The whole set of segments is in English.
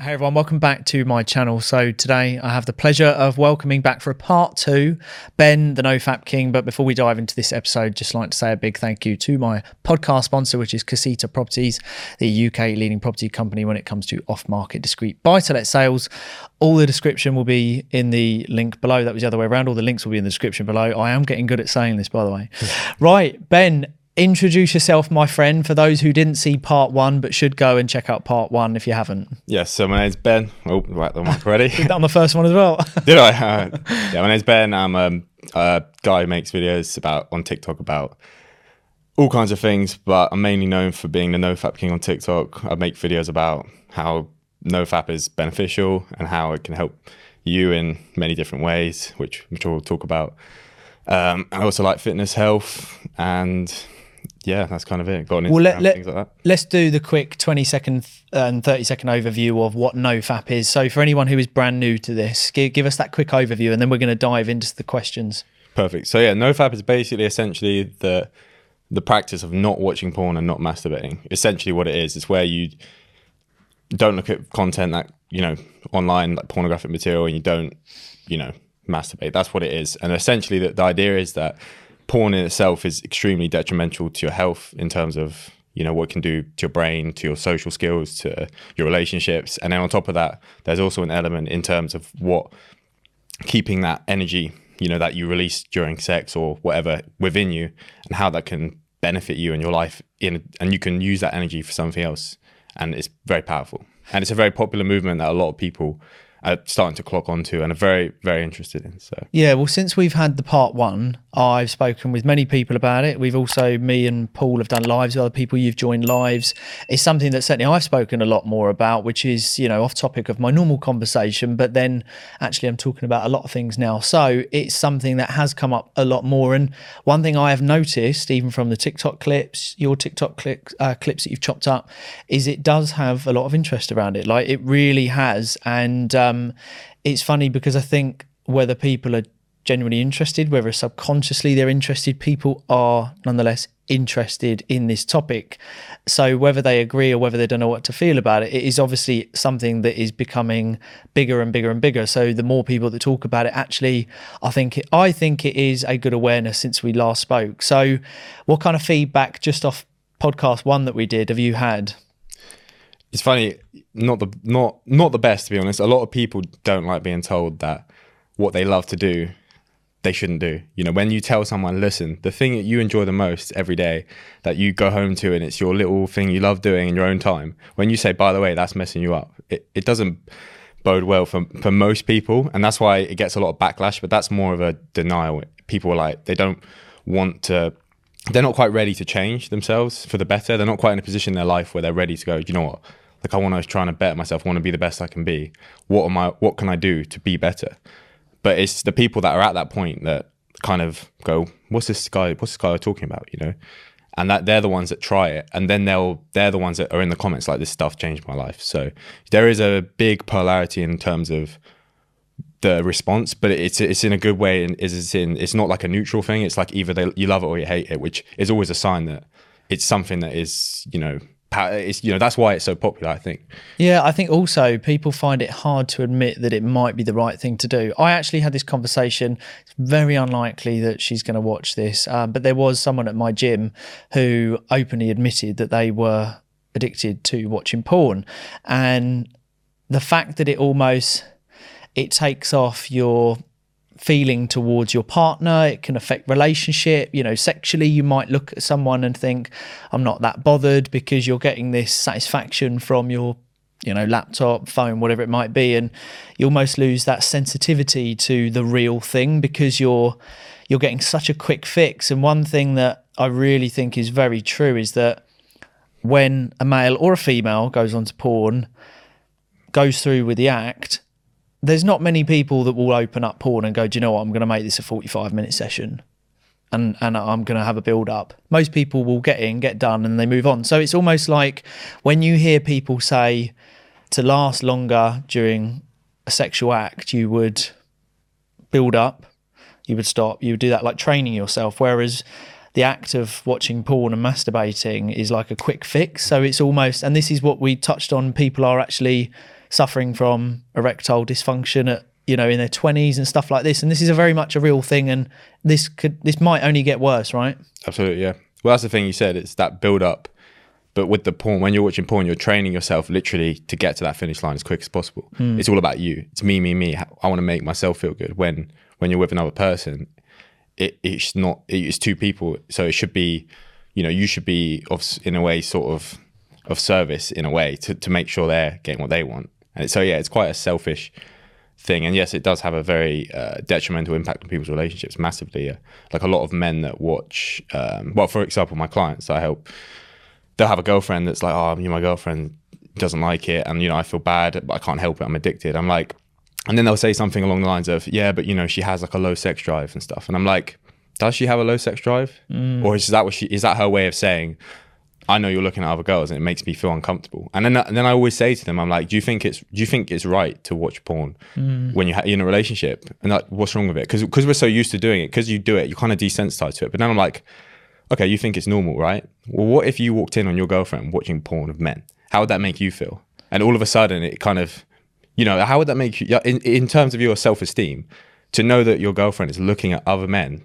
Hey everyone, welcome back to my channel. So today I have the pleasure of welcoming back for a part two, Ben, the NoFap King. But before we dive into this episode, just like to say a big thank you to my podcast sponsor, which is Casita Properties, the UK leading property company when it comes to off-market discreet buy-to-let sales. All the description will be in the link below. That was the other way around. All the links will be in the description below. I am getting good at saying this, by the way. right, Ben, introduce yourself, my friend, for those who didn't see part one but should go and check out part one if you haven't. Yes, so my name's Ben. Oh, right, the mic ready. Did that on the first one as well. Did I? Uh, yeah, my name's Ben. I'm um, a guy who makes videos about on TikTok about all kinds of things, but I'm mainly known for being the NoFap King on TikTok. I make videos about how NoFap is beneficial and how it can help you in many different ways, which I'm sure we'll talk about. Um, I also like fitness, health, and yeah, that's kind of it. Got Well, let- let- things like that. Let's do the quick 20 second and 30 second overview of what NoFap is. So, for anyone who is brand new to this, give, give us that quick overview and then we're going to dive into the questions. Perfect. So yeah, nofap is basically essentially the the practice of not watching porn and not masturbating. Essentially, what it is, it's where you don't look at content that you know online, like pornographic material, and you don't, you know, masturbate. That's what it is. And essentially, the, the idea is that porn in itself is extremely detrimental to your health in terms of you know what it can do to your brain, to your social skills, to your relationships, and then on top of that, there's also an element in terms of what keeping that energy, you know, that you release during sex or whatever within you, and how that can benefit you and your life in, and you can use that energy for something else, and it's very powerful. And it's a very popular movement that a lot of people are starting to clock onto and are very, very interested in. So Yeah, well, since we've had the part one, I've spoken with many people about it. We've also, me and Paul have done lives with other people. You've joined lives. It's something that certainly I've spoken a lot more about, which is, you know, off topic of my normal conversation. But then actually, I'm talking about a lot of things now. So it's something that has come up a lot more. And one thing I have noticed, even from the TikTok clips, your TikTok clips, uh, clips that you've chopped up, is it does have a lot of interest around it. Like it really has. And um, Um, it's funny because I think whether people are genuinely interested, whether subconsciously they're interested, people are nonetheless interested in this topic. So whether they agree or whether they don't know what to feel about it, it is obviously something that is becoming bigger and bigger and bigger. So the more people that talk about it, actually, I think it, I think it is a good awareness since we last spoke. So, what kind of feedback just off podcast one that we did have you had? It's funny, not the not not the best to be honest. A lot of people don't like being told that what they love to do they shouldn't do. You know, when you tell someone, listen, the thing that you enjoy the most every day that you go home to and it's your little thing you love doing in your own time, when you say, by the way, that's messing you up, it, it doesn't bode well for, for most people. And that's why it gets a lot of backlash, but that's more of a denial. People are like, they don't want to, they're not quite ready to change themselves for the better. They're not quite in a position in their life where they're ready to go, you know what? Like I want to try and better myself, I want to be the best I can be. What am I, what can I do to be better? but it's the people that are at that point that kind of go, "What's this guy? What's this guy talking about?" You know, and that they're the ones that try it, and then they'll they're the ones that are in the comments like, "This stuff changed my life." So there is a big polarity in terms of the response, but it's it's in a good way, and is it's in it's not like a neutral thing. It's like either they, you love it or you hate it, which is always a sign that it's something that is you know. It's you know that's why it's so popular. I think. Yeah, I think also people find it hard to admit that it might be the right thing to do. I actually had this conversation. It's very unlikely that she's going to watch this, um, but there was someone at my gym who openly admitted that they were addicted to watching porn, and the fact that it almost it takes off your feeling towards your partner. It can affect relationship. You know sexually you might look at someone and think i'm not that bothered because you're getting this satisfaction from your you know laptop phone whatever it might be. And you almost lose that sensitivity to the real thing because you're you're getting such a quick fix. And one thing that i really think is very true is that when a male or a female goes onto porn goes through with the act there's not many people that will open up porn and go, do you know what, I'm going to make this a 45 minute session and, and I'm going to have a build up. Most people will get in, get done, and they move on. So it's almost like when you hear people say to last longer during a sexual act, you would build up, you would stop, you would do that like training yourself. Whereas the act of watching porn and masturbating is like a quick fix. So it's almost, and this is what we touched on, people are actually suffering from erectile dysfunction at you know in their 20s and stuff like this and this is a very much a real thing and this could this might only get worse right Absolutely, yeah. Well, that's the thing you said. It's that build up. But with the porn, when you're watching porn, you're training yourself literally to get to that finish line as quick as possible. Hmm. It's all about you. It's me, me, me. I want to make myself feel good. When when you're with another person, it, it's not. It's two people, so it should be. You know, you should be of in a way sort of of service in a way to to make sure they're getting what they want. And so yeah, it's quite a selfish thing. And yes, it does have a very uh, detrimental impact on people's relationships massively. Uh, like a lot of men that watch, um, well, for example, my clients I help, they'll have a girlfriend that's like, oh, you my girlfriend doesn't like it. And, you know, I feel bad, but I can't help it. I'm addicted. I'm like, and then they'll say something along the lines of, yeah, but, you know, she has like a low sex drive and stuff. And I'm like, does she have a low sex drive? Or is that what she, is that her way of saying, I know you're looking at other girls and it makes me feel uncomfortable. And then and then I always say to them, I'm like, do you think it's do you think it's right to watch porn mm. when you're in a relationship? And like, what's wrong with it? Because because we're so used to doing it, because you do it, you're kind of desensitized to it. But then I'm like, okay, you think it's normal, right? Well, what if you walked in on your girlfriend watching porn of men? How would that make you feel? And all of a sudden, it kind of, you know, how would that make you in in terms of your self esteem? To know that your girlfriend is looking at other men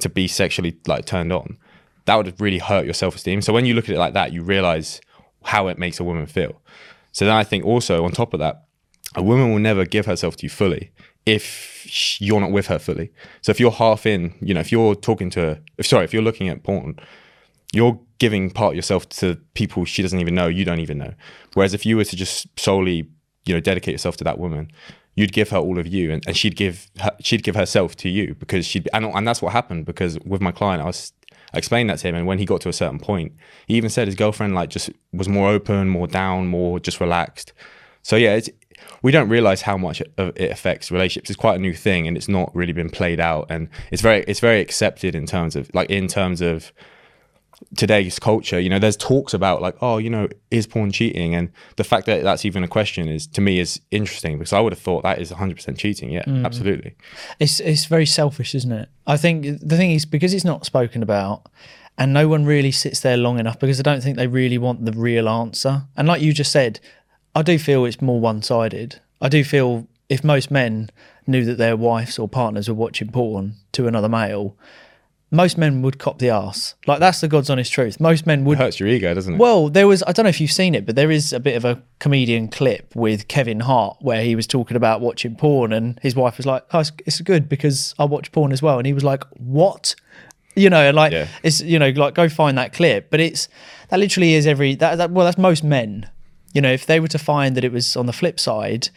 to be sexually like turned on that would really hurt your self-esteem. So when you look at it like that you realize how it makes a woman feel. So then i think also on top of that a woman will never give herself to you fully if you're not with her fully. So if you're half in you know if you're talking to her if sorry if you're looking at porn you're giving part yourself to people she doesn't even know you don't even know. Whereas if you were to just solely you know dedicate yourself to that woman you'd give her all of you and, and she'd give her, she'd give herself to you because she'd and, and that's what happened because with my client I was I explained that to him and when he got to a certain point he even said his girlfriend like just was more open more down more just relaxed. So yeah it's we don't realize how much it affects relationships. It's quite a new thing and it's not really been played out and it's very it's very accepted in terms of like in terms of today's culture you know there's talks about like oh you know is porn cheating? And the fact that that's even a question is to me is interesting because i would have thought that is 100% cheating. Yeah mm. absolutely. It's it's very selfish isn't it? I think the thing is because it's not spoken about and no one really sits there long enough because i don't think they really want the real answer. And like you just said i do feel it's more one-sided. I do feel if most men knew that their wives or partners were watching porn to another male most men would cop the ass like that's the god's honest truth most men would it hurts your ego doesn't it well, there was, I don't know if you've seen it, but there is a bit of a comedian clip with Kevin Hart where he was talking about watching porn and his wife was like, oh, it's, it's good because I watch porn as well. And he was like, what? You know, and like, Yeah. it's, you know, like go find that clip. But it's, that literally is every, that, that, well, that's most men. You know, if they were to find that it was on the flip side,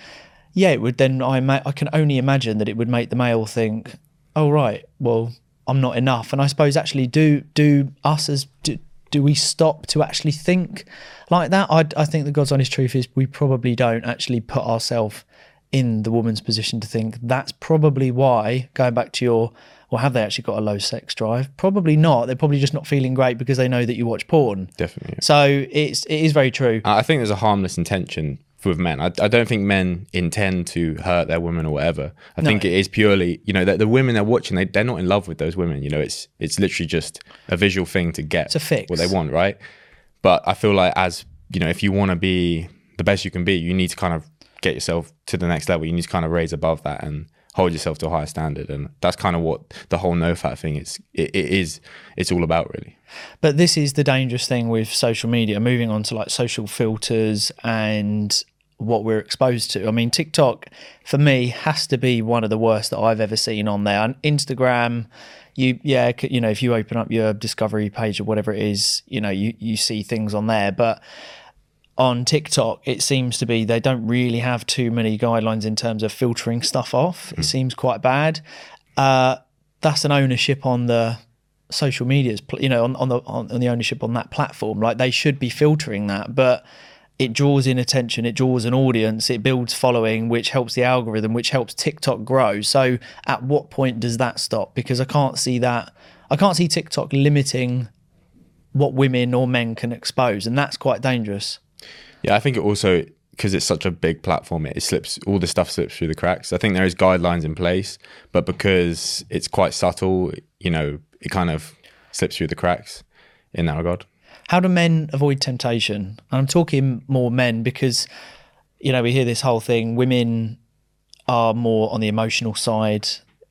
yeah, it would then, I, ima- I can only imagine that it would make the male think, oh, right, well, I'm not enough. And I suppose actually do do us as do, do we stop to actually think like that? I, I think the God's honest truth is we probably don't actually put ourselves in the woman's position to think. That's probably why going back to your well have they actually got a low sex drive? Probably not. They're probably just not feeling great because they know that you watch porn. Definitely. So it's it is very true. I think there's a harmless intention with men. I, I don't think men intend to hurt their women or whatever. I think it is purely, you know, the, the women they're watching, they, they're not in love with those women. You know, it's it's literally just a visual thing to get a fix. what they want, right? But I feel like as you know, if you want to be the best you can be, you need to kind of get yourself to the next level. You need to kind of raise above that and hold yourself to a higher standard. And that's kind of what the whole no fap thing is. It, it is. It's all about really. But this is the dangerous thing with social media, moving on to like social filters and what we're exposed to. I mean, TikTok for me has to be one of the worst that I've ever seen on there. And Instagram, you yeah, you know, if you open up your discovery page or whatever it is, you know, you you see things on there, but on TikTok, it seems to be they don't really have too many guidelines in terms of filtering stuff off. It seems quite bad. Uh, that's an ownership on the social medias, you know, on, on the on, on the ownership on that platform. Like they should be filtering that, but it draws in attention, it draws an audience, it builds following, which helps the algorithm, which helps TikTok grow. So at what point does that stop? Because I can't see that. I can't see TikTok limiting what women or men can expose, and that's quite dangerous. Yeah, I think it also because it's such a big platform, it, slips all the stuff slips through the cracks. I think there is guidelines in place, but because it's quite subtle, you know, it kind of slips through the cracks in that regard. How do men avoid temptation? And I'm talking more men because you know, we hear this whole thing women are more on the emotional side.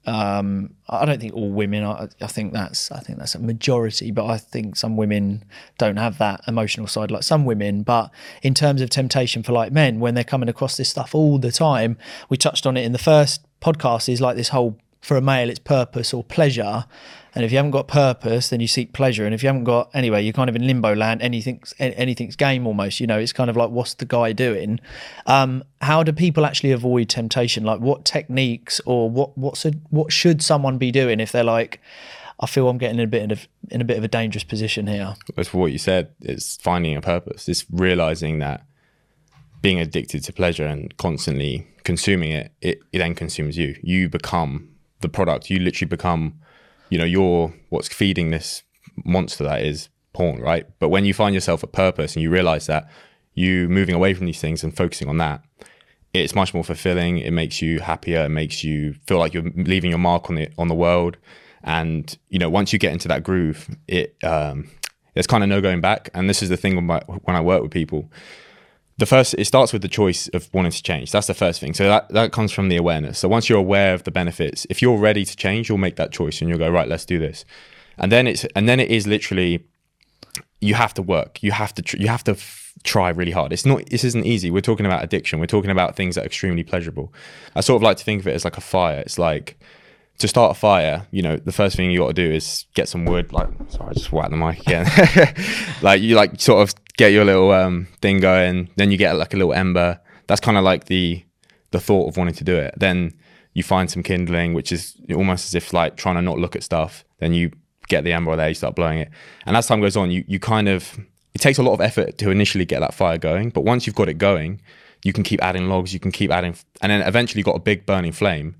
Um, I don't think all women. I, I think that's. I think that's a majority, but I think some women don't have that emotional side like some women. But in terms of temptation for like men, when they're coming across this stuff all the time, we touched on it in the first podcast. Is like this whole for a male, it's purpose or pleasure, and if you haven't got purpose, then you seek pleasure. And if you haven't got anyway, you're kind of in limbo land. Anything's anything's game almost. You know, it's kind of like what's the guy doing? Um, how do people actually avoid temptation? Like what techniques or what what's a, what should someone be doing if they're like, I feel I'm getting in a bit of in a bit of a dangerous position here. As for what you said, it's finding a purpose. It's realizing that being addicted to pleasure and constantly consuming it, it, it then consumes you. You become the product. You literally become you know, you're what's feeding this monster that is porn, right? But when you find yourself a purpose and you realize that you moving away from these things and focusing on that, it's much more fulfilling. It makes you happier. It makes you feel like you're leaving your mark on the on the world. And you know, once you get into that groove, it um, there's kind of no going back. And this is the thing when, when I work with people the first it starts with the choice of wanting to change. That's the first thing. So that that comes from the awareness. So once you're aware of the benefits if you're ready to change you'll make that choice and you'll go right let's do this. And then it's and then it is literally you have to work. You have to tr- you have to f- try really hard. It's not this isn't easy. We're talking about addiction. We're talking about things that are extremely pleasurable. I sort of like to think of it as like a fire. It's like to start a fire, you know, the first thing you got to do is get some wood. Like, sorry, I just whacked the mic again. like you like sort of get your little um, thing going. Then you get like a little ember. That's kind of like the the thought of wanting to do it. Then you find some kindling, which is almost as if like trying to not look at stuff. Then you get the ember there, you start blowing it, and as time goes on, you you kind of it takes a lot of effort to initially get that fire going. But once you've got it going, you can keep adding logs, you can keep adding, and then eventually you got a big burning flame.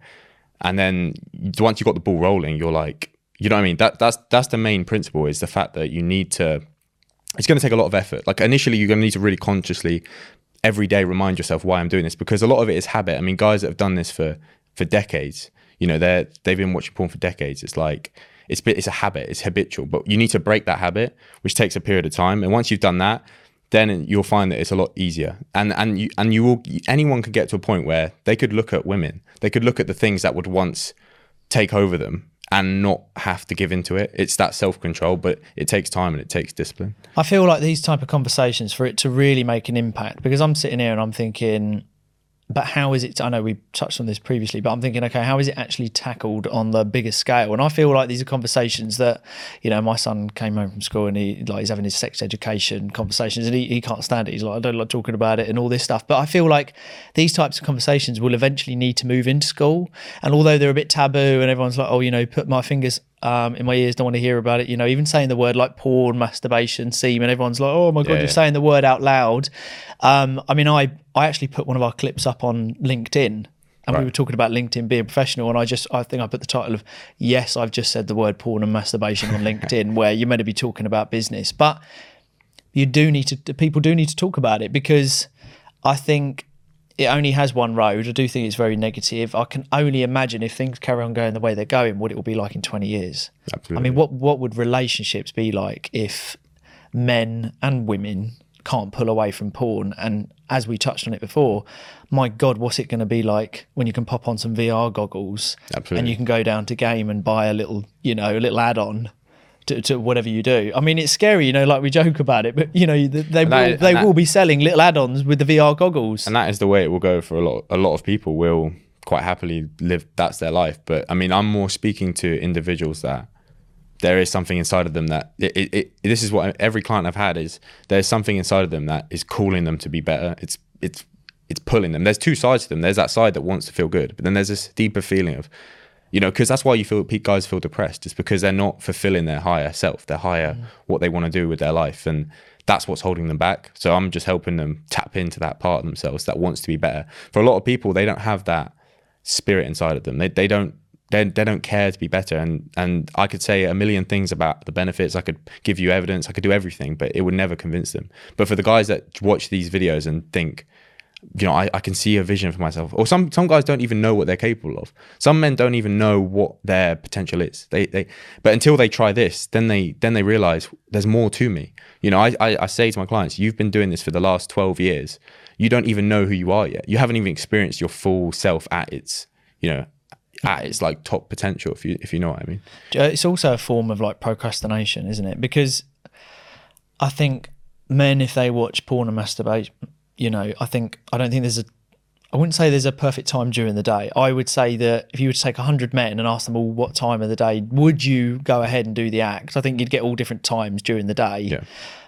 And then once you've got the ball rolling, you're like, you know what I mean? That that's that's the main principle is the fact that you need to it's going to take a lot of effort. Like initially, you're going to need to really consciously every day remind yourself why I'm doing this because a lot of it is habit. I mean, guys that have done this for for decades, you know, they're they've been watching porn for decades. It's like it's it's a habit, it's habitual, but you need to break that habit, which takes a period of time. And once you've done that, then you'll find that it's a lot easier. And and you and you will anyone could get to a point where they could look at women, they could look at the things that would once take over them and not have to give into it. It's that self control, but it takes time and it takes discipline. I feel like these type of conversations for it to really make an impact because I'm sitting here and I'm thinking, but how is it? I know we touched on this previously, but I'm thinking, okay, how is it actually tackled on the bigger scale? And I feel like these are conversations that, you know, my son came home from school and he like he's having his sex education conversations and he, he can't stand it. He's like, I don't like talking about it and all this stuff. But I feel like these types of conversations will eventually need to move into school. And although they're a bit taboo and everyone's like, oh, you know, put my fingers um, in my ears, don't want to hear about it. You know, even saying the word like porn, masturbation, semen, everyone's like, oh my God, yeah, you're yeah. saying the word out loud. Um, I mean, I, I actually put one of our clips up on LinkedIn and right. we were talking about LinkedIn being professional, and I just I think I put the title of yes, I've just said the word porn and masturbation on LinkedIn, where you're meant to be talking about business, but you do need to people do need to talk about it because I think it only has one road. I do think it's very negative. I can only imagine if things carry on going the way they're going, what it will be like in 20 years. Absolutely. I mean, what what would relationships be like if men and women can't pull away from porn? And as we touched on it before, my God, what's it going to be like when you can pop on some VR goggles Absolutely. and you can go down to game and buy a little, you know, a little add-on to, to, whatever you do. I mean, it's scary, you know, like we joke about it, but you know, they will, they will be selling little add-ons with the VR goggles. And that is the way it will go for a lot. A lot of people will quite happily live. That's their life. But I mean, I'm more speaking to individuals that there is something inside of them that it, it, it, this is what every client I've had is there's something inside of them that is calling them to be better. It's it's it's pulling them. There's two sides to them. There's that side that wants to feel good, but then there's this deeper feeling of you know because that's why you feel guys feel depressed it's because they're not fulfilling their higher self. Their higher mm. what they want to do with their life and that's what's holding them back. So i'm just helping them tap into that part of themselves that wants to be better. For a lot of people they don't have that spirit inside of them. They, they don't they, they don't care to be better. And and i could say a million things about the benefits. I could give you evidence. I could do everything but it would never convince them. But for the guys that watch these videos and think you know, I, I can see a vision for myself. Or some some guys don't even know what they're capable of. Some men don't even know what their potential is. They they but until they try this, then they then they realize there's more to me. You know, I, I, I say to my clients, you've been doing this for the last 12 years. you don't even know who you are yet. You haven't even experienced your full self at its, you know, at its like top potential. If you if you know what I mean. It's also a form of like procrastination, isn't it? Because I think men, if they watch porn and masturbate, you know, I think I don't think there's a I wouldn't say there's a perfect time during the day. I would say that if you were to take 100 men and ask them all what time of the day would you go ahead and do the act, I think you'd get all different times during the day. Yeah.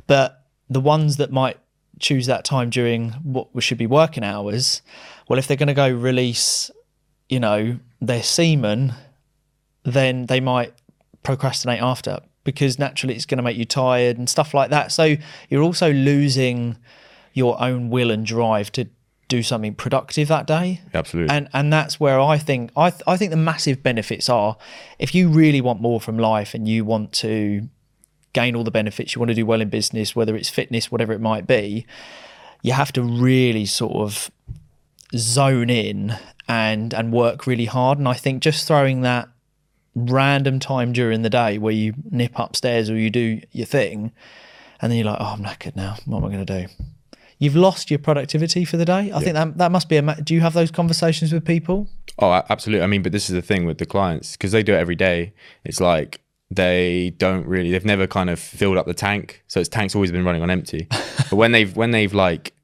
But the ones that might choose that time during what should be working hours, well, if they're going to go release, you know, their semen, then they might procrastinate after because naturally it's going to make you tired and stuff like that. So you're also losing your own will and drive to do something productive that day. Absolutely. And and that's where I think I th- I think the massive benefits are if you really want more from life and you want to gain all the benefits, you want to do well in business, whether it's fitness, whatever it might be, you have to really sort of zone in and and work really hard. And I think just throwing that random time during the day where you nip upstairs or you do your thing, and then you're like, oh, I'm knackered now. What am I going to do? You've lost your productivity for the day. I think that that must be a. Do you have those conversations with people? Oh, absolutely. I mean, but this is the thing with the clients because they do it every day. It's like they don't really. They've never kind of filled up the tank, so its tank's always been running on empty. but when they've when they've like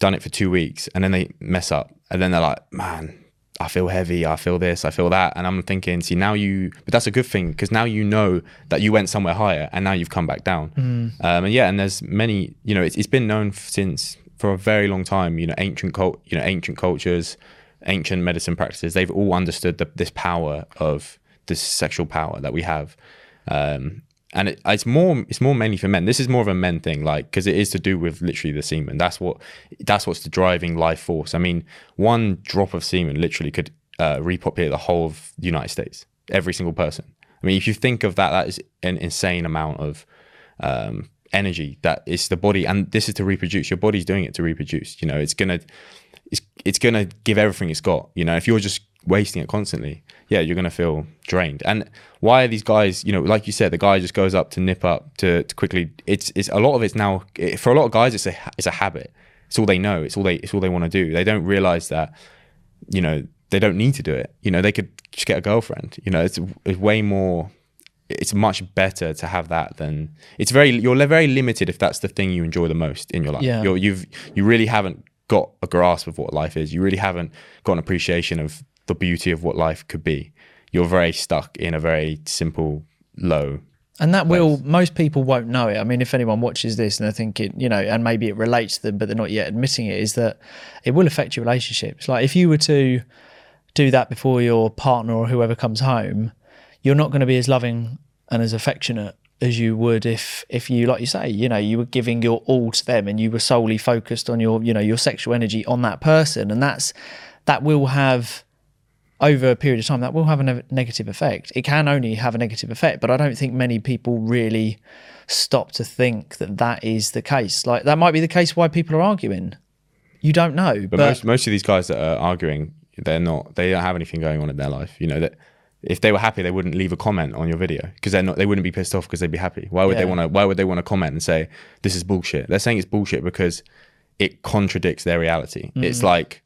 done it for two weeks and then they mess up and then they're like, man, I feel heavy, I feel this, I feel that. And I'm thinking, see, now you, but that's a good thing because now you know that you went somewhere higher and now you've come back down. Um, and yeah, and there's many, you know, it's, it's been known since for a very long time, you know, ancient cult, you know, ancient cultures, ancient medicine practices, they've all understood the, this power of this sexual power that we have. Um, and it, it's more it's more mainly for men. This is more of a men thing, like because it is to do with literally the semen. That's what that's what's the driving life force. I mean, one drop of semen literally could uh, repopulate the whole of the United States. Every single person. I mean, if you think of that, that is an insane amount of um, energy that is the body, and this is to reproduce. Your body's doing it to reproduce. You know, it's gonna it's it's gonna give everything it's got. You know, if you're just wasting it constantly, yeah, you're gonna feel drained. And why are these guys? You know, like you said, the guy just goes up to nip up to, to quickly. It's it's a lot of it's now for a lot of guys. It's a it's a habit. It's all they know. It's all they it's all they want to do. They don't realize that you know they don't need to do it. You know, they could just get a girlfriend. You know, it's, it's way more. It's much better to have that than it's very. You're very limited if that's the thing you enjoy the most in your life. Yeah. You're, you've you really haven't got a grasp of what life is. You really haven't got an appreciation of the beauty of what life could be. You're very stuck in a very simple, low. And that will, most people won't know it. I mean, if anyone watches this and they're thinking, you know, and maybe it relates to them, but they're not yet admitting it, is that it will affect your relationships. Like if you were to do that before your partner or whoever comes home, you're not going to be as loving and as affectionate as you would if if you like you say you know you were giving your all to them and you were solely focused on your you know your sexual energy on that person and that's that will have over a period of time that will have a ne- negative effect it can only have a negative effect but i don't think many people really stop to think that that is the case like that might be the case why people are arguing you don't know But, most most of these guys that are arguing, they're not. They don't have anything going on in their life. You know that if they were happy, they wouldn't leave a comment on your video because they're not. They wouldn't be pissed off because they'd be happy. Why would they want to? Why would they want to comment and say this is bullshit? They're saying it's bullshit because it contradicts their reality. Mm. It's like.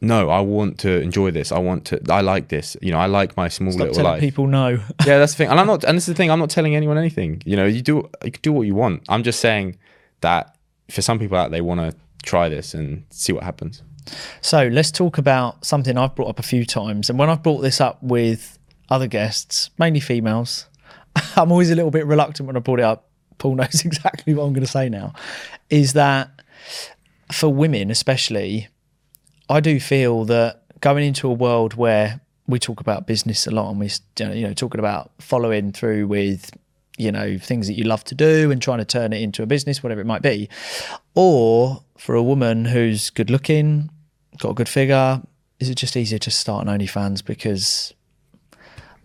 No, I want to enjoy this. I want to. I like this. You know, I like my small stop little life. people no yeah, that's the thing. And I'm not. And this is the thing. I'm not telling anyone anything. You know, you do. You can do what you want. I'm just saying that for some people out, they want to try this and see what happens. So let's talk about something I've brought up a few times. And when I've brought this up with other guests, mainly females, I'm always a little bit reluctant when I brought it up. Paul knows exactly what I'm going to say now. Is that for women, especially, I do feel that going into a world where we talk about business a lot and we, you know, talking about following through with, you know, things that you love to do and trying to turn it into a business, whatever it might be, or for a woman who's good looking, got a good figure, is it just easier to start an OnlyFans because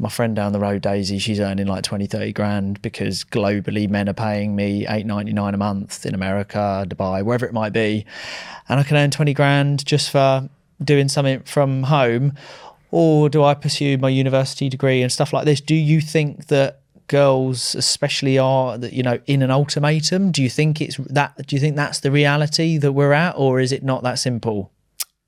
my friend down the road, Daisy, she's earning like 20, 30 grand because globally men are paying me eight ninety nine a month in America, Dubai, wherever it might be. And I can earn 20 grand just for doing something from home. Or do I pursue my university degree and stuff like this? Do you think that girls especially are that you know in an ultimatum do you think it's that do you think that's the reality that we're at or is it not that simple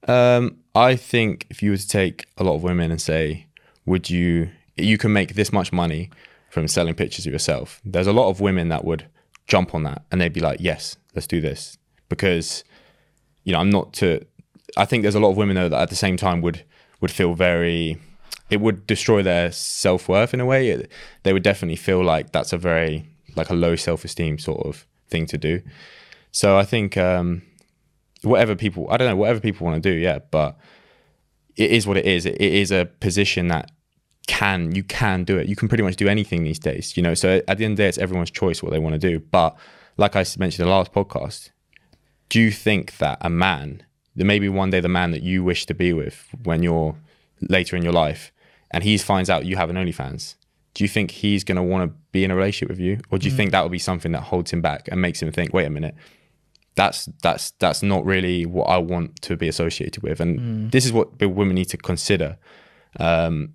Um, I think if you were to take a lot of women and say, would you, you can make this much money from selling pictures of yourself. There's a lot of women that would jump on that and they'd be like, yes, let's do this. Because, you know, I'm not to, I think there's a lot of women though that at the same time would, would feel very, it would destroy their self worth in a way. It, they would definitely feel like that's a very, like a low self esteem sort of thing to do. So I think, um, whatever people I don't know whatever people want to do yeah but it is what it is it, it is a position that can you can do it. You can pretty much do anything these days you know? So at the end of the day it's everyone's choice what they want to do. But like I mentioned in the last podcast do you think that a man that maybe one day the man that you wish to be with when you're later in your life and he finds out you have an OnlyFans do you think he's going to want to be in a relationship with you? Or do you think that would be something that holds him back and makes him think wait a minute that's that's that's not really what I want to be associated with, and this is what women need to consider. Um,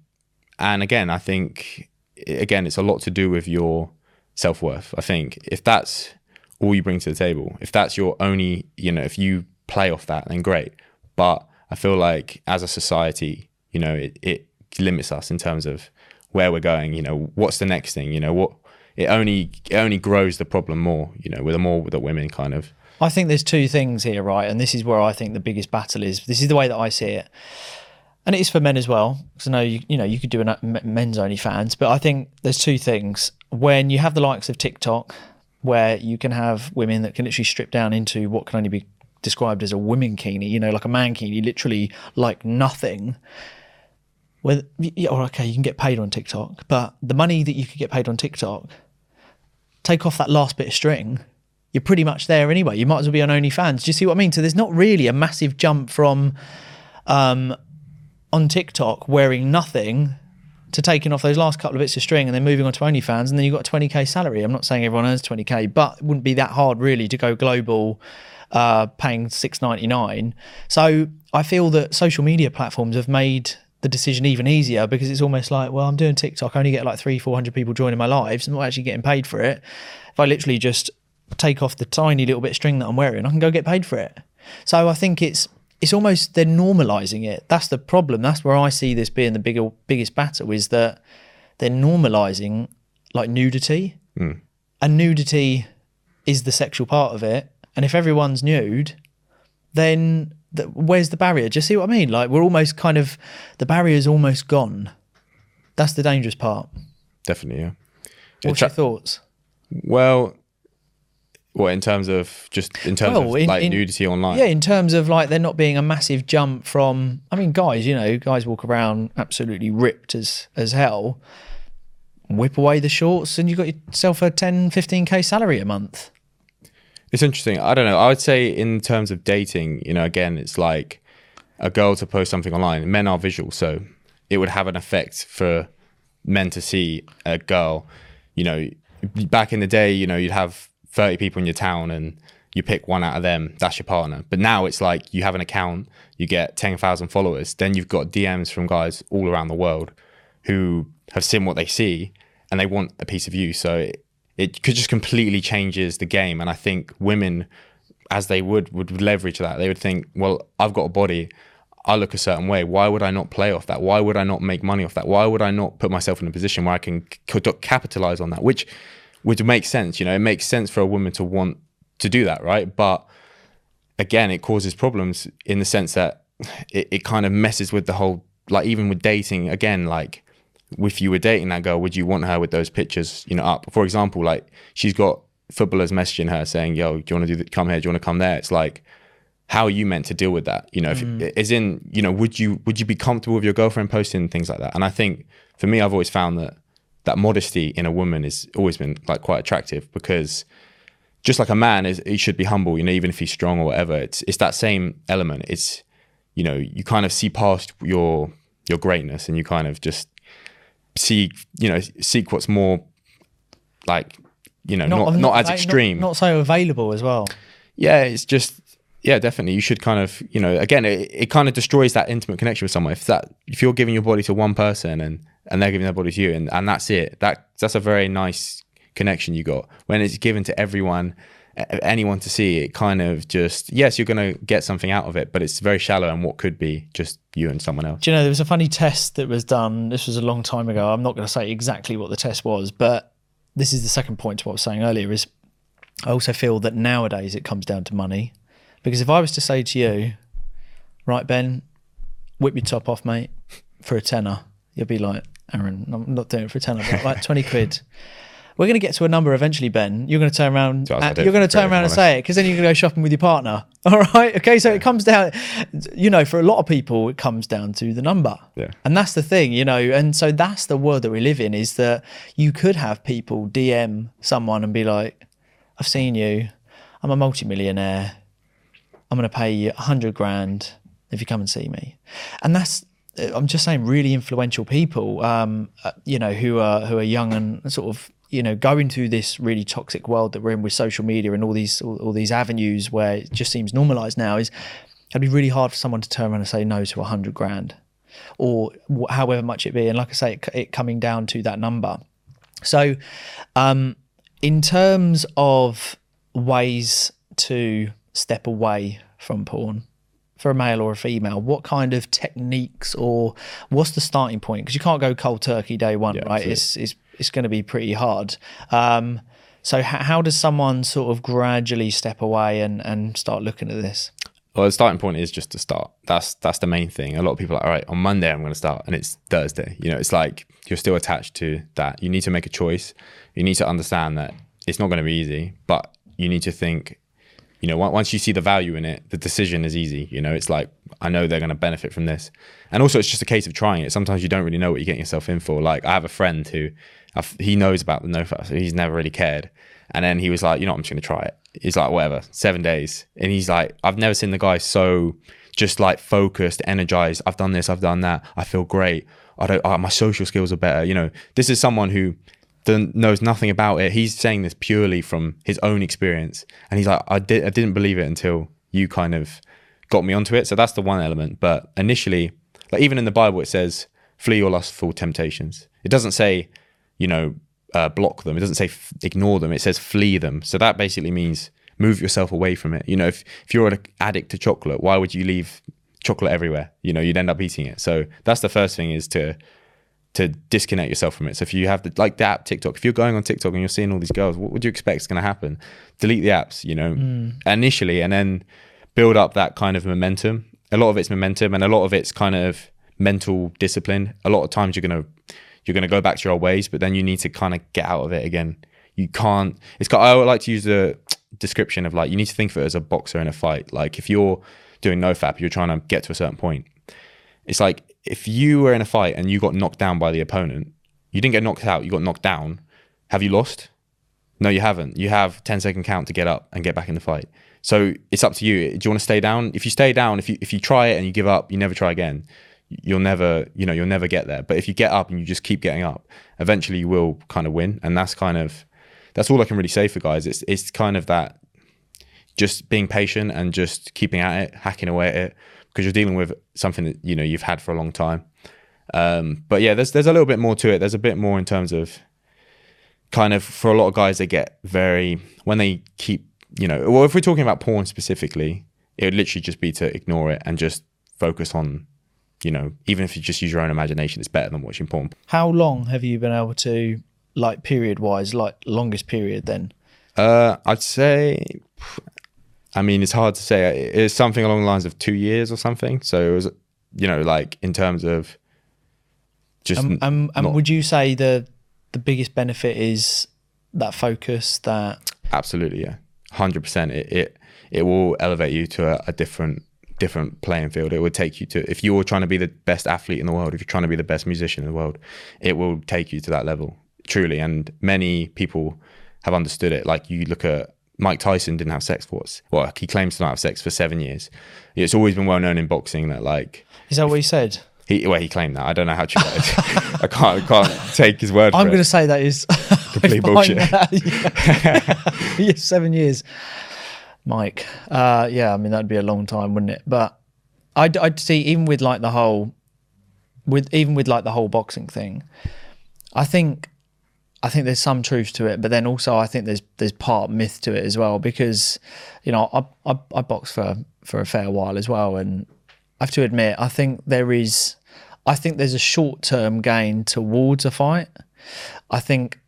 and again, I think again it's a lot to do with your self worth. I think if that's all you bring to the table, if that's your only, you know, if you play off that, then great. But I feel like as a society, you know, it, it limits us in terms of where we're going. You know, what's the next thing? You know, what it only it only grows the problem more. You know, with the more that women kind of I think there's two things here, right? And this is where I think the biggest battle is. This is the way that I see it, and it is for men as well. Because I know you, you know you could do an men's only fans, but I think there's two things. When you have the likes of TikTok, where you can have women that can literally strip down into what can only be described as a women kini, you know, like a man kini, literally like nothing. Where, yeah, or okay, you can get paid on TikTok, but the money that you could get paid on TikTok, take off that last bit of string, you're pretty much there anyway. You might as well be on OnlyFans. Do you see what I mean? So there's not really a massive jump from um, on TikTok wearing nothing to taking off those last couple of bits of string and then moving on to OnlyFans and then you've got a 20k salary. I'm not saying everyone earns 20k, but it wouldn't be that hard really to go global uh, paying 6.99. So I feel that social media platforms have made the decision even easier because it's almost like, well, I'm doing TikTok, I only get like three, 400 people joining my lives. I'm not actually getting paid for it. If I literally just take off the tiny little bit of string that I'm wearing, I can go get paid for it. So I think it's it's almost they're normalizing it. That's the problem. That's where I see this being the bigger biggest battle is that they're normalizing like nudity, hmm. and nudity is the sexual part of it. And if everyone's nude, then the, where's the barrier? Do you see what I mean? Like we're almost kind of the barrier's almost gone. That's the dangerous part. definitely yeah. What's Tra- your thoughts? Well, what in terms of just in terms Well, of in- like in- nudity online? Yeah, in terms of like there not being a massive jump from I mean guys, you know, guys walk around absolutely ripped as as hell. Whip away the shorts and you got yourself a 10 15k salary a month. It's interesting. I don't know. I would say in terms of dating, you know, again, it's like a girl to post something online. Men are visual, so it would have an effect for men to see a girl. You know, back in the day, you know, you'd have 30 people in your town and you pick one out of them, that's your partner. But now it's like you have an account, you get 10,000 followers, then you've got DMs from guys all around the world who have seen what they see and they want a piece of you. So it, it could just completely changes the game. And I think women, as they would, would leverage that. They would think, well, I've got a body. I look a certain way. Why would I not play off that? Why would I not make money off that? Why would I not put myself in a position where I can capitalize on that? Which would make sense. You know, it makes sense for a woman to want to do that, right? But again, it causes problems in the sense that it, it kind of messes with the whole, like even with dating, again, like if you were dating that girl, would you want her with those pictures, you know, up? For example, like she's got footballers messaging her saying, yo, do you want to do the, come here? Do you want to come there? It's like, how are you meant to deal with that? You know, if, mm. as in, you know, would you would you be comfortable with your girlfriend posting things like that? And I think for me, I've always found that that modesty in a woman has always been like quite attractive because just like a man is he should be humble, you know, even if he's strong or whatever. It's it's that same element. It's you know, you kind of see past your your greatness and you kind of just see, you know, seek what's more like, you know, not not, as ava- extreme. Not, so available as well. yeah, it's just yeah, definitely. You should kind of, you know, again, it, it kind of destroys that intimate connection with someone. If that if you're giving your body to one person and and they're giving their body to you, and, and that's it. That that's a very nice connection you got. When it's given to everyone, anyone to see, it kind of just yes, you're gonna get something out of it, but it's very shallow and what could be just you and someone else. Do you know there was a funny test that was done? This was a long time ago. I'm not going to say exactly what the test was, but this is the second point to what I was saying earlier. Is I also feel that nowadays it comes down to money, because if I was to say to you, right, Ben, whip your top off, mate, for a tenner, you'll be like, Aaron, I'm not doing it for a tenner, but like twenty quid. We're going to get to a number eventually, Ben. You're going to turn around. So uh, you're going to turn around and say it because then you're going to go shopping with your partner. All right. Okay. So it comes down, you know, for a lot of people, it comes down to the number. Yeah. And that's the thing, you know, and so that's the world that we live in is that you could have people DM someone and be like, I've seen you. I'm a multimillionaire. I'm going to pay you a hundred grand if you come and see me. And that's, I'm just saying, really influential people, um, uh, you know, who are who are young and sort of, you know, going through this really toxic world that we're in with social media and all these all, all these avenues where it just seems normalized now. Is it'd be really hard for someone to turn around and say no to a hundred grand, or however much it be. And like I say, it, it coming down to that number. So, um, in terms of ways to step away from porn for a male or a female, what kind of techniques or what's the starting point? Because you can't go cold turkey day one, right? It's it's it's going to be pretty hard. Um, so, h- how does someone sort of gradually step away and and start looking at this? Well, the starting point is just to start. That's that's the main thing. A lot of people are like, all right, on Monday I'm going to start, and it's Thursday. You know, it's like you're still attached to that. You need to make a choice. You need to understand that it's not going to be easy, but you need to think. You know, once you see the value in it, the decision is easy. You know, it's like I know they're going to benefit from this, and also it's just a case of trying it. Sometimes you don't really know what you're getting yourself in for. Like I have a friend who, he knows about the nofap, so he's never really cared. And then he was like, you know, I'm just going to try it. He's like, whatever, seven days. And he's like, I've never seen the guy so just like focused, energized. I've done this, I've done that. I feel great. I don't, oh, my social skills are better. You know, this is someone who knows nothing about it. He's saying this purely from his own experience. And he's like, I, did, I didn't believe it until you kind of got me onto it. So that's the one element. But initially, like even in the Bible, it says, flee your lustful temptations. It doesn't say, you know, uh, block them. It doesn't say f- ignore them. It says flee them. So that basically means move yourself away from it. You know, if, if you're an addict to chocolate, why would you leave chocolate everywhere? You know, you'd end up eating it. So that's the first thing is to to disconnect yourself from it. So if you have the like the app TikTok, if you're going on TikTok and you're seeing all these girls, what would you expect is going to happen? Delete the apps, you know, mm. initially, and then build up that kind of momentum. A lot of it's momentum, and a lot of it's kind of mental discipline. A lot of times you're gonna you're gonna go back to your old ways, but then you need to kind of get out of it again. You can't. It's got. I would like to use the description of like you need to think of it as a boxer in a fight. Like if you're doing no fap, you're trying to get to a certain point it's like if you were in a fight and you got knocked down by the opponent, you didn't get knocked out, you got knocked down. Have you lost? No, you haven't. You have 10 second count to get up and get back in the fight. So it's up to you. Do you want to stay down? If you stay down, if you if you try it and you give up, you never try again. You'll never, you know, you'll never get there. But if you get up and you just keep getting up, eventually you will kind of win. And that's kind of that's all I can really say for guys. It's it's kind of that just being patient and just keeping at it, hacking away at it, because you're dealing with something that you know you've had for a long time. Um, but yeah, there's there's a little bit more to it. There's a bit more in terms of kind of for a lot of guys they get very when they keep you know well if we're talking about porn specifically, it would literally just be to ignore it and just focus on you know even if you just use your own imagination, it's better than watching porn. How long have you been able to, like period wise, like longest period then? Uh, I'd say, I mean, it's hard to say. It's something along the lines of two years or something. So it was, you know, like in terms of just Um, um, and would you say the the biggest benefit is that focus that absolutely, yeah, hundred percent. It it it will elevate you to a, a different different playing field. It would take you to if you're trying to be the best athlete in the world, if you're trying to be the best musician in the world, it will take you to that level truly. And many people have understood it. Like you look at Mike Tyson didn't have sex for what's well, he claims to not have sex for seven years. It's always been well known in boxing that like is that what he said? he well he claimed that. I don't know how true that is. I can't I can't take his word I'm going to say that is Complete bullshit. that- yeah. Yeah, seven years, Mike. Uh, yeah, I mean that'd be a long time, wouldn't it? But I'd, I'd see even with like the whole with even with like the whole boxing thing, I think I think there's some truth to it, but then also I think there's there's part myth to it as well because you know I I, I boxed for for a fair while as well, and I have to admit I think there is I think there's a short term gain towards a fight. I think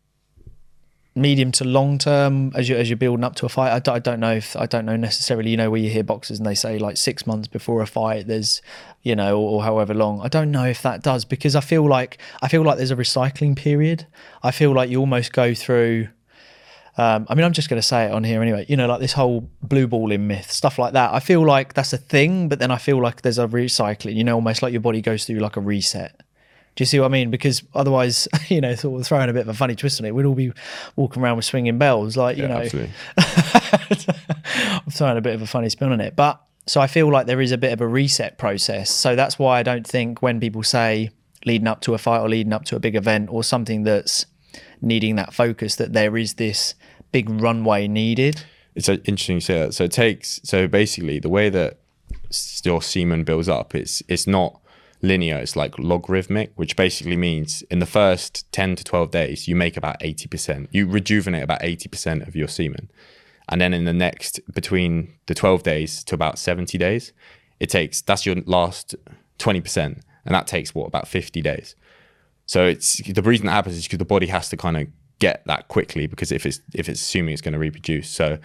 medium to long term as you as you're building up to a fight. I, d- I don't know if I don't know necessarily. You know where you hear boxers and they say like six months before a fight, there's you know or, or however long. I don't know if that does because I feel like I feel like there's a recycling period. I feel like you almost go through. Um, I mean, I'm just going to say it on here anyway. You know, like this whole blue balling myth, stuff like that. I feel like that's a thing, but then I feel like there's a recycling. You know, almost like your body goes through like a reset. Do you see what I mean? Because otherwise, you know, sort of throwing a bit of a funny twist on it, we'd all be walking around with swinging bells, like you Yeah, know. I'm throwing a bit of a funny spin on it, but so I feel like there is a bit of a reset process. So that's why I don't think when people say leading up to a fight or leading up to a big event or something that's needing that focus, that there is this big runway needed. it's uh, interesting you say that. So it takes so basically the way that your semen builds up, it's it's not linear. It's like logarithmic, which basically means in the first ten to twelve days you make about eighty percent. You rejuvenate about eighty percent of your semen, and then in the next between the twelve days to about seventy days, it takes that's your last twenty percent, and that takes what about fifty days. So it's the reason that happens is because the body has to kind of get that quickly because if it's if it's assuming it's going to reproduce. So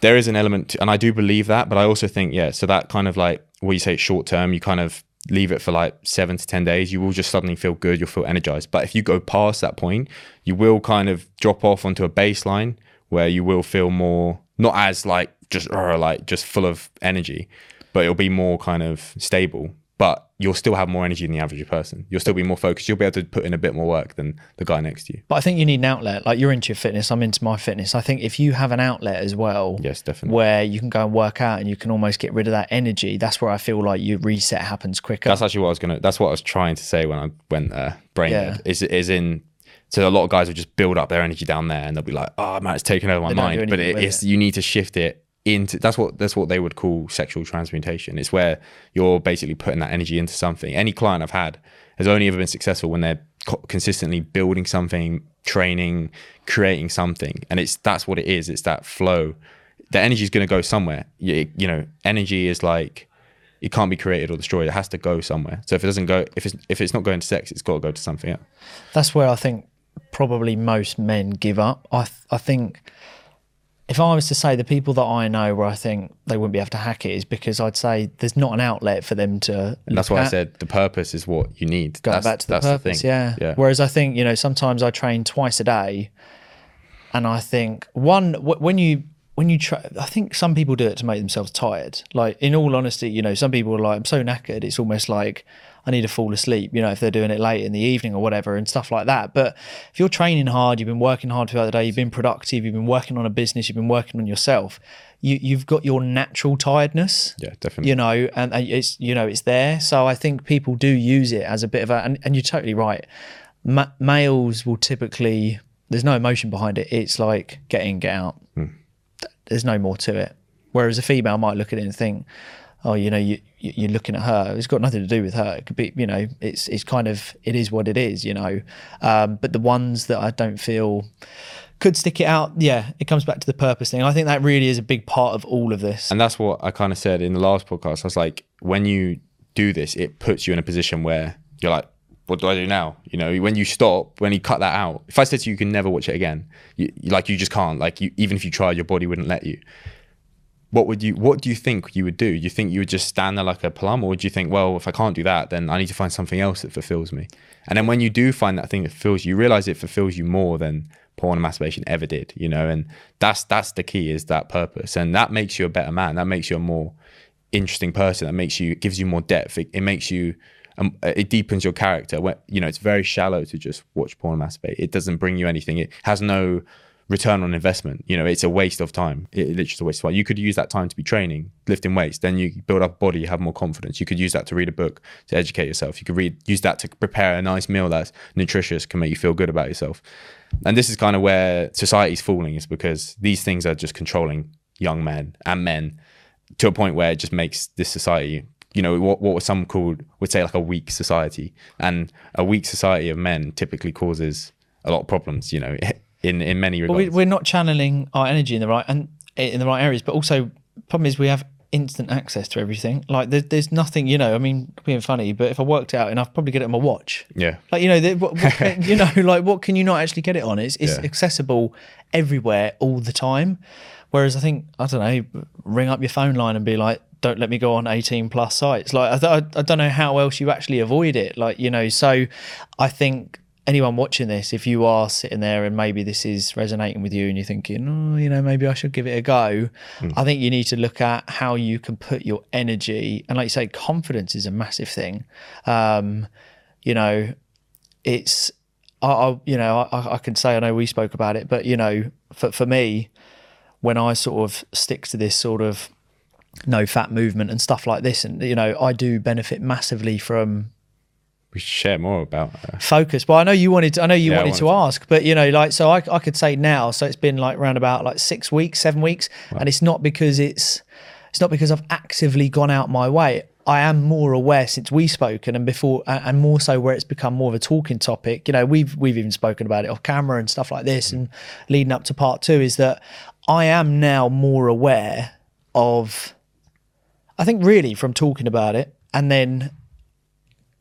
there is an element, and I do believe that, but I also think yeah. So that kind of like what you say short term, you kind of leave it for like seven to ten days. You will just suddenly feel good. You'll feel energized. But if you go past that point, you will kind of drop off onto a baseline where you will feel more not as like just uh, like just full of energy, but it'll be more kind of stable. But you'll still have more energy than the average person. You'll still be more focused. You'll be able to put in a bit more work than the guy next to you. But I think you need an outlet. Like you're into your fitness, I'm into my fitness. I think if you have an outlet as well, Yes, definitely. where you can go and work out and you can almost get rid of that energy, that's where I feel like your reset happens quicker. That's actually what I was gonna. That's what I was trying to say when I went uh, brain Yeah. Is is in. So a lot of guys will just build up their energy down there, and they'll be like, "Oh man, it's taken over my They don't do mind." But it, it's it. you need to shift it into. That's what that's what they would call sexual transmutation. It's where you're basically putting that energy into something. Any client I've had has only ever been successful when they're co- consistently building something, training, creating something, and it's that's what it is. It's that flow. The energy is going to go somewhere. You, you know, energy is like it can't be created or destroyed. It has to go somewhere. So if it doesn't go, if it's if it's not going to sex, it's got to go to something else. that's where I think probably most men give up. I th- I think if I was to say the people that I know where I think they wouldn't be able to hack it is because I'd say there's not an outlet for them to. And that's why I said the purpose is what you need. going that's, back to the purpose. thing. yeah. yeah. Whereas I think you know sometimes I train twice a day, and I think one when you when you try, I think some people do it to make themselves tired. Like in all honesty, you know, some people are like, I'm so knackered. It's almost like I need to fall asleep. You know, if they're doing it late in the evening or whatever and stuff like that. But if you're training hard, you've been working hard throughout the day, you've been productive, you've been working on a business, you've been working on yourself. You you've got your natural tiredness Yeah, definitely. you know and, and it's you know it's there so i think people do use it as a bit of a and, and you're totally right Ma- males will typically there's no emotion behind it it's like get in get out hmm. Th- there's no more to it whereas a female might look at it and think oh you know you you- you're looking at her it's got nothing to do with her it could be you know it's it's kind of it is what it is you know um, but the ones that i don't feel could stick it out yeah it comes back to the purpose thing i think that really is a big part of all of this And that's what I kind of said in the last podcast. I was like, when you do this, it puts you in a position where you're like, what do I do now? You know, when you stop, when you cut that out. If I said to you, you can never watch it again, you- like you just can't. Like you, even if you tried, your body wouldn't let you. What would you? What do you think you would do? You think you would just stand there like a plum, or would you think, well, if I can't do that, then I need to find something else that fulfills me? And then when you do find that thing that fulfills you, you realize it fulfills you more than porn and masturbation ever did. You know, and that's that's the key is that purpose, and that makes you a better man. That makes you a more interesting person. That makes you gives you more depth. It, it makes you um, it deepens your character. When, you know, it's very shallow to just watch porn and masturbate. It doesn't bring you anything. It has no return on investment. You know, it's a waste of time. It, it literally is a waste of time. You could use that time to be training, lifting weights. Then you build up body, you have more confidence. You could use that to read a book, to educate yourself. You could read use that to prepare a nice meal that's nutritious, can make you feel good about yourself. And this is kind of where society's falling, is because these things are just controlling young men and men to a point where it just makes this society you know what what some called would say like a weak society, and a weak society of men typically causes a lot of problems. You know, in in many regards. But we, we're not channeling our energy in the right and eh, in the right areas. But also, problem is we have instant access to everything. Like there, there's nothing, you know. I mean, being funny, but if I worked out enough, I'd probably get it on my watch. yeah, Like you know, the, what, what you know, like what can you not actually get it on? It's it's Yeah. accessible everywhere all the time. Whereas I think I don't know, ring up your phone line and be like, don't let me go on 18 plus sites. Like I, th- I don't know how else you actually avoid it. Like you know, so I think anyone watching this, if you are sitting there and maybe this is resonating with you and you're thinking, oh, you know, maybe I should give it a go, I think you need to look at how you can put your energy and, like you say, confidence is a massive thing. Um, you know, it's I, I you know I, I can say I know we spoke about it, but you know for for me, when I sort of stick to this sort of no fap movement and stuff like this, and you know I do benefit massively from we should share more about. Uh, focus. Well, I know you wanted. To, I know you Yeah, I wanted to wanted ask, but you know, like, so I, I could say now. So it's been like around about like six weeks, seven weeks, and it's not because it's it's not because I've actively gone out my way. I am more aware since we've spoken and before, and and more so where it's become more of a talking topic. You know, we've we've even spoken about it off camera and stuff like this, and leading up to part two is that I am now more aware of. I think really from talking about it and then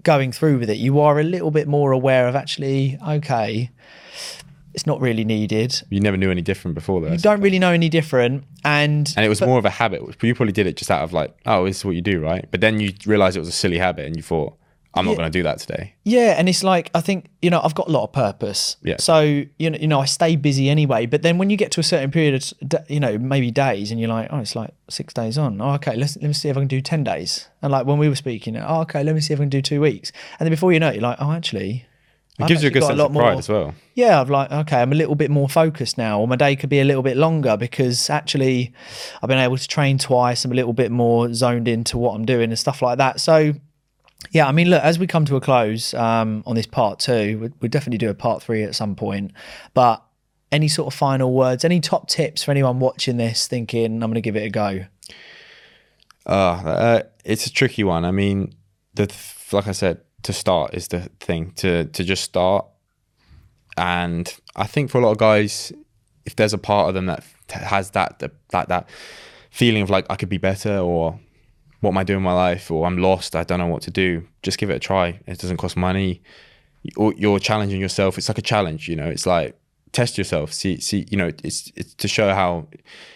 going through with it, you are a little bit more aware of actually, okay, it's not really needed. you never knew any different before that. You don't really know any different, and and it was more of a habit. You probably did it just out of like, oh, this is what you do, right? But then you realized it was a silly habit, and you thought, I'm not Yeah. going to do that today. yeah, and it's like I think you know I've got a lot of purpose. Yeah. So you know, you know, I stay busy anyway. But then when you get to a certain period, of, you know, maybe days, and you're like, oh, it's like six days on. Oh, okay, let's let me see if I can do ten days. And like when we were speaking, oh, okay, let me see if I can do two weeks. And then before you know it, you're like, oh, actually. It I've gives you a good sense lot of pride more- as well. yeah, I've like, okay, I'm a little bit more focused now, or my day could be a little bit longer because actually I've been able to train twice. I'm a little bit more zoned into what I'm doing and stuff like that. So, yeah, I mean, look, as we come to a close um, on this part two, we'll, we'll definitely do a part three at some point. But any sort of final words, any top tips for anyone watching this thinking, I'm going to give it a go? Uh, uh, it's a tricky one. I mean, the th- like I said, to start is the thing to to just start. And I think for a lot of guys, if there's a part of them that has that that, that feeling of like I could be better or what am I doing in my life or I'm lost, I don't know what to do, just give it a try. It doesn't cost money. You're, challenging yourself. It's like a challenge, you know. It's like test yourself. See, see, you know, it's it's to show how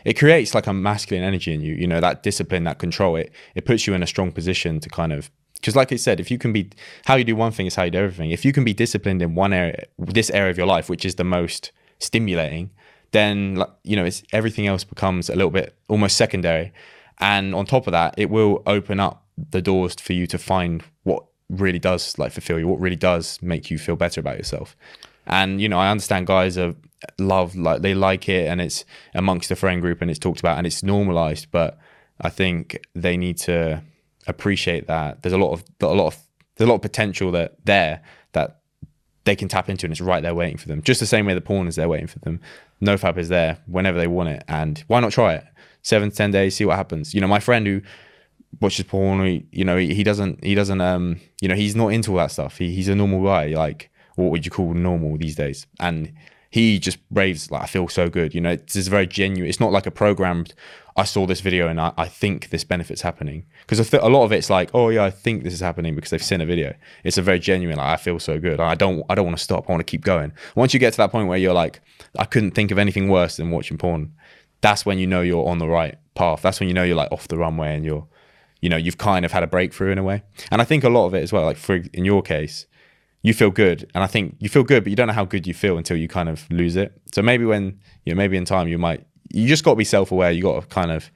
it creates like a masculine energy in you. You know, that discipline, that control. It it puts you in a strong position to kind of because, like I said, if you can be how you do one thing is how you do everything. If you can be disciplined in one area, this area of your life, which is the most stimulating, then you know, it's everything else becomes a little bit almost secondary. And on top of that, it will open up the doors for you to find what really does like fulfill you, what really does make you feel better about yourself. And you know, I understand guys are love like they like it, and it's amongst the friend group, and it's talked about, and it's normalized. But I think they need to appreciate that there's a lot of a lot of there's a lot of potential that there that they can tap into and it's right there waiting for them. Just the same way the porn is there waiting for them. NoFap is there whenever they want it. And why not try it? Seven to ten days, see what happens. You know, my friend who watches porn, you know, he, he doesn't he doesn't um you know, he's not into all that stuff. He, he's a normal guy, like what would you call normal these days? And he just raves like I feel so good. You know, it's very genuine. It's not like a programmed. I saw this video and I, I think this benefit's happening because a lot of it's like, oh yeah, I think this is happening because they've seen a video. It's a very genuine. Like I feel so good. I don't I don't want to stop. I want to keep going. Once you get to that point where you're like, I couldn't think of anything worse than watching porn. That's when you know you're on the right path. That's when you know you're like off the runway and you're, you know, you've kind of had a breakthrough in a way. And I think a lot of it as well. Like for in your case, you feel good and i think you feel good but you don't know how good you feel until you kind of lose it so maybe when you know maybe in time you might you just got to be self-aware you got to kind of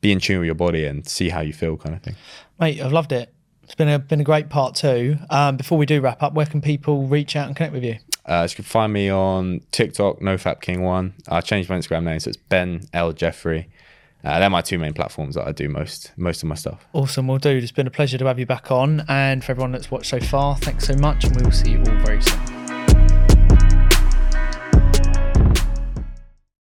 be in tune with your body and see how you feel kind of thing Mate, I've loved it. It's been a been a great part too. Um, before we do wrap up, where can people reach out and connect with you? Uh, you can find me on tiktok nofap king one i changed my instagram name so it's ben l jeffery uh, they're my two main platforms that i do most most of my stuff Awesome, well, dude, it's been a pleasure to have you back on. And for everyone that's watched so far, thanks so much, and we will see you all very soon.